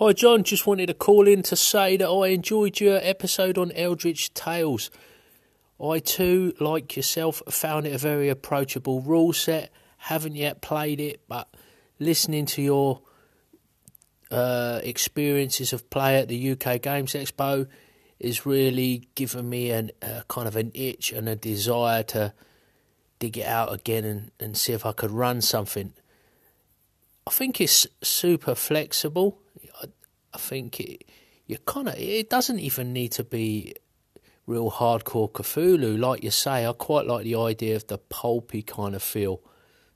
Hi, John. Just wanted to call in to say that I enjoyed your episode on Eldritch Tales. I too, like yourself, found it a very approachable rule set. Haven't yet played it, but listening to your uh, experiences of play at the UK Games Expo is really given me an uh, kind of an itch and a desire to dig it out again and, and see if I could run something. I think it's super flexible. I, think it you kind of it doesn't even need to be real hardcore Cthulhu, like you say. I quite like the idea of the pulpy kind of feel.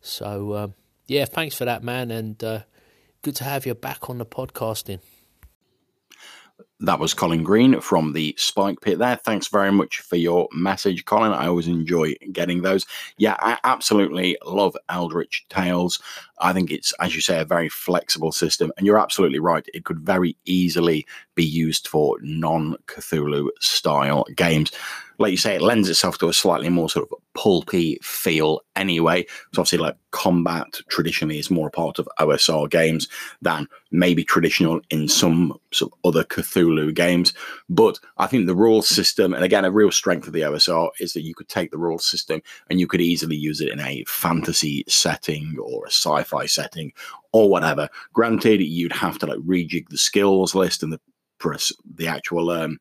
So um, yeah, thanks for that, man, and uh, good to have you back on the podcasting. That was Colin Green from the Spike Pit there. Thanks very much for your message, Colin. I always enjoy getting those. Yeah, I absolutely love Eldritch Tales. I think it's, as you say, a very flexible system. And you're absolutely right. It could very easily be used for non Cthulhu style games like you say, it lends itself to a slightly more sort of pulpy feel anyway. So obviously, like combat traditionally is more a part of OSR games than maybe traditional in some sort of other Cthulhu games. But I think the rules system, and again, a real strength of the OSR is that you could take the rules system and you could easily use it in a fantasy setting or a sci-fi setting or whatever. Granted, you'd have to like rejig the skills list and the the actual um,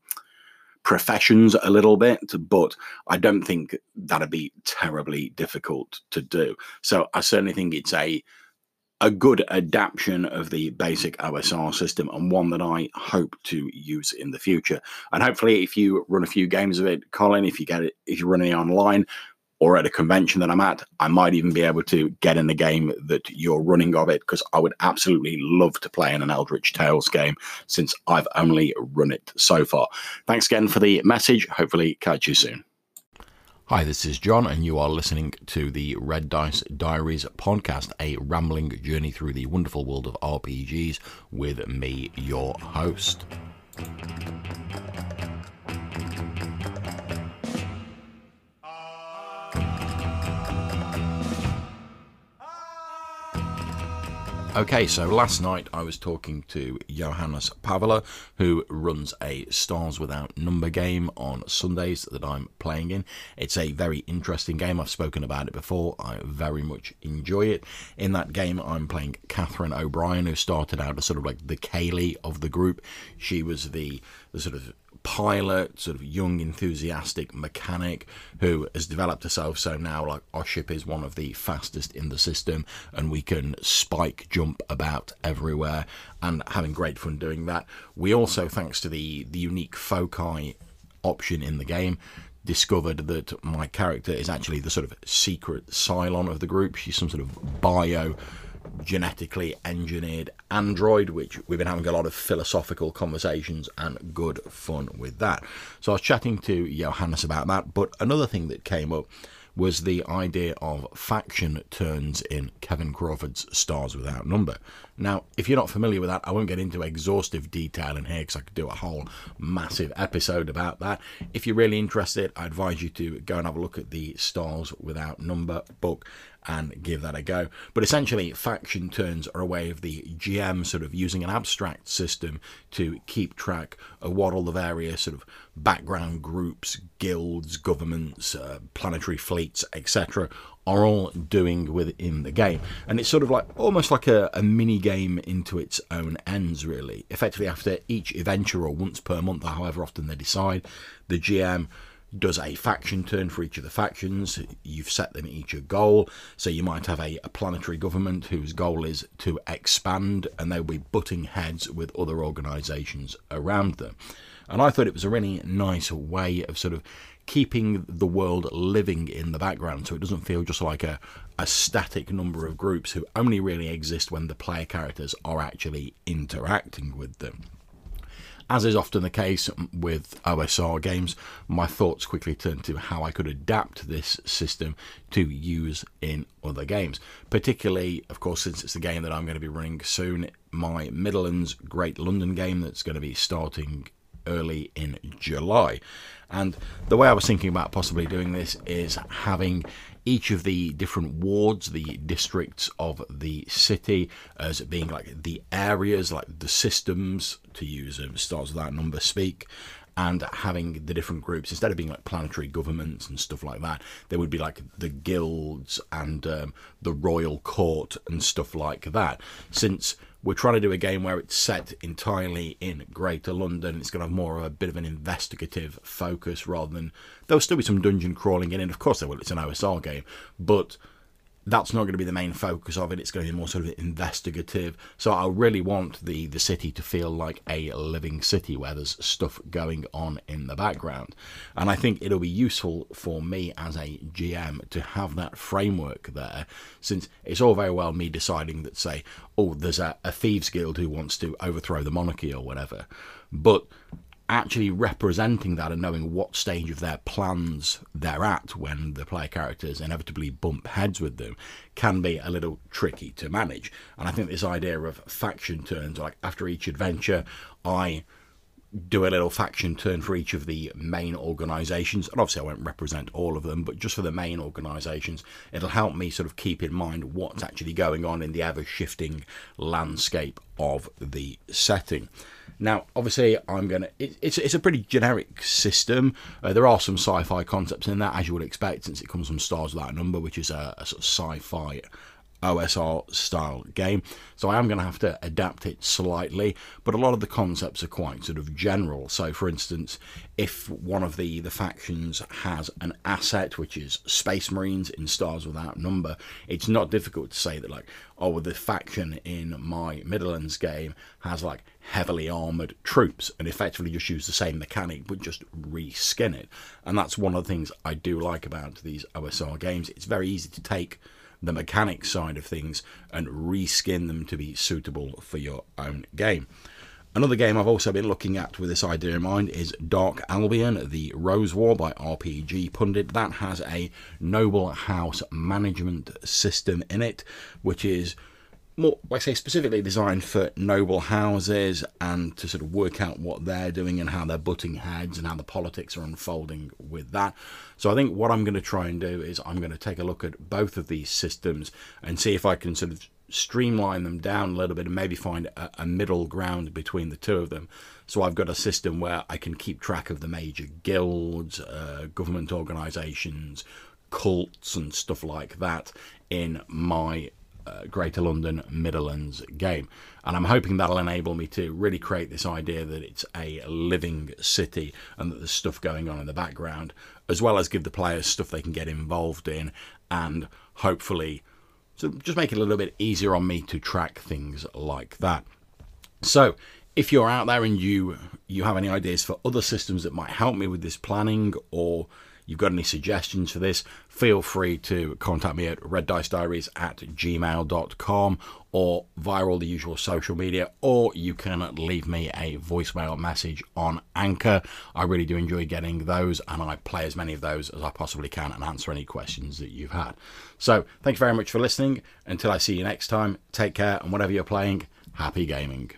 professions a little bit, but I don't think that'd be terribly difficult to do. So I certainly think it's a a good adaptation of the basic OSR system and one that I hope to use in the future. And hopefully, if you run a few games of it, Colin, if you get it, if you're running online, or at a convention that I'm at, I might even be able to get in the game that you're running of it because I would absolutely love to play in an Eldritch Tales game since I've only run it so far. Thanks again for the message. Hopefully, catch you soon. Hi, this is John, and you are listening to the Red Dice Diaries podcast, a rambling journey through the wonderful world of RPGs with me, your host. Okay, so last night I was talking to Johannes Pavela, who runs a Stars Without Number game on Sundays that I'm playing in. It's a very interesting game. I've spoken about it before. I very much enjoy it. In that game, I'm playing Catherine O'Brien, who started out as sort of like the Kaylee of the group. She was the the sort of pilot, sort of young, enthusiastic mechanic who has developed herself. So now, like, our ship is one of the fastest in the system, and we can spike jump about everywhere and having great fun doing that. We also, thanks to the, the unique foci option in the game, discovered that my character is actually the sort of secret Cylon of the group. She's some sort of bio genetically engineered android, which we've been having a lot of philosophical conversations and good fun with that. So I was chatting to Johannes about that. But another thing that came up was the idea of faction turns in Kevin Crawford's Stars Without Number. Now, if you're not familiar with that, I won't get into exhaustive detail in here because I could do a whole massive episode about that. If you're really interested, I advise you to go and have a look at the Stars Without Number book and give that a go. But essentially, faction turns are a way of the GM sort of using an abstract system to keep track of what all the various sort of background groups, guilds, governments, uh, planetary fleets, etc., are all doing within the game. And it's sort of like almost like a, a mini game into its own ends, really. Effectively, after each adventure or once per month, or however often they decide, the GM does a faction turn for each of the factions. You've set them each a goal. So you might have a, a, planetary government whose goal is to expand, and they'll be butting heads with other organisations around them. And I thought it was a really nice way of sort of keeping the world living in the background so it doesn't feel just like a, a static number of groups who only really exist when the player characters are actually interacting with them. As is often the case with OSR games, my thoughts quickly turned to how I could adapt this system to use in other games. Particularly, of course, since it's the game that I'm going to be running soon, my Midderlands Great London game that's going to be starting early in July. And the way I was thinking about possibly doing this is having each of the different wards, the districts of the city, as being like the areas, like the systems, to use um, Stars Without Number speak, and having the different groups instead of being like planetary governments and stuff like that there would be like the guilds and um, the royal court and stuff like that. Since we're trying to do a game where it's set entirely in Greater London. It's going to have more of a bit of an investigative focus rather than there'll still be some dungeon crawling in it. Of course, there will. It's an OSR game, but that's not going to be the main focus of it. It's going to be more sort of investigative. So I really want the the city to feel like a living city where there's stuff going on in the background. And I think it'll be useful for me as a GM to have that framework there, since it's all very well me deciding that say, oh, there's a, a thieves guild who wants to overthrow the monarchy or whatever, but actually representing that and knowing what stage of their plans they're at when the player characters inevitably bump heads with them can be a little tricky to manage. And I think this idea of faction turns, like after each adventure, I do a little faction turn for each of the main organisations. And obviously, I won't represent all of them, but just for the main organisations, it'll help me sort of keep in mind what's actually going on in the ever shifting landscape of the setting. Now, obviously, I'm going to. It, it's it's a pretty generic system. Uh, there are some sci-fi concepts in that, as you would expect, since it comes from Stars Without Number, which is a, a sort of sci-fi OSR style game. So I am going to have to adapt it slightly, but a lot of the concepts are quite sort of general. So, for instance, if one of the, the factions has an asset, which is Space Marines in Stars Without Number, it's not difficult to say that, like, oh, the faction in my Midderlands game has like heavily armored troops and effectively just use the same mechanic but just reskin it. And that's one of the things I do like about these OSR games. It's very easy to take the mechanic side of things and reskin them to be suitable for your own game. Another game I've also been looking at with this idea in mind is Dark Albion, the Rose War by RPG Pundit. That has a noble house management system in it, which is more, I say specifically designed for noble houses and to sort of work out what they're doing and how they're butting heads and how the politics are unfolding with that. So I think what I'm going to try and do is I'm going to take a look at both of these systems and see if I can sort of streamline them down a little bit and maybe find a, a middle ground between the two of them. So I've got a system where I can keep track of the major guilds, uh, government organisations, cults, and stuff like that in my uh, Greater London Midderlands game. And I'm hoping that'll enable me to really create this idea that it's a living city and that there's stuff going on in the background, as well as give the players stuff they can get involved in and hopefully so just make it a little bit easier on me to track things like that. So if you're out there and you you have any ideas for other systems that might help me with this planning or you've got any suggestions for this, feel free to contact me at reddicediaries at gmail.com or via all the usual social media, or you can leave me a voicemail message on Anchor. I really do enjoy getting those, and I play as many of those as I possibly can and answer any questions that you've had. So, thank you very much for listening. Until I see you next time, take care, and whatever you're playing, happy gaming.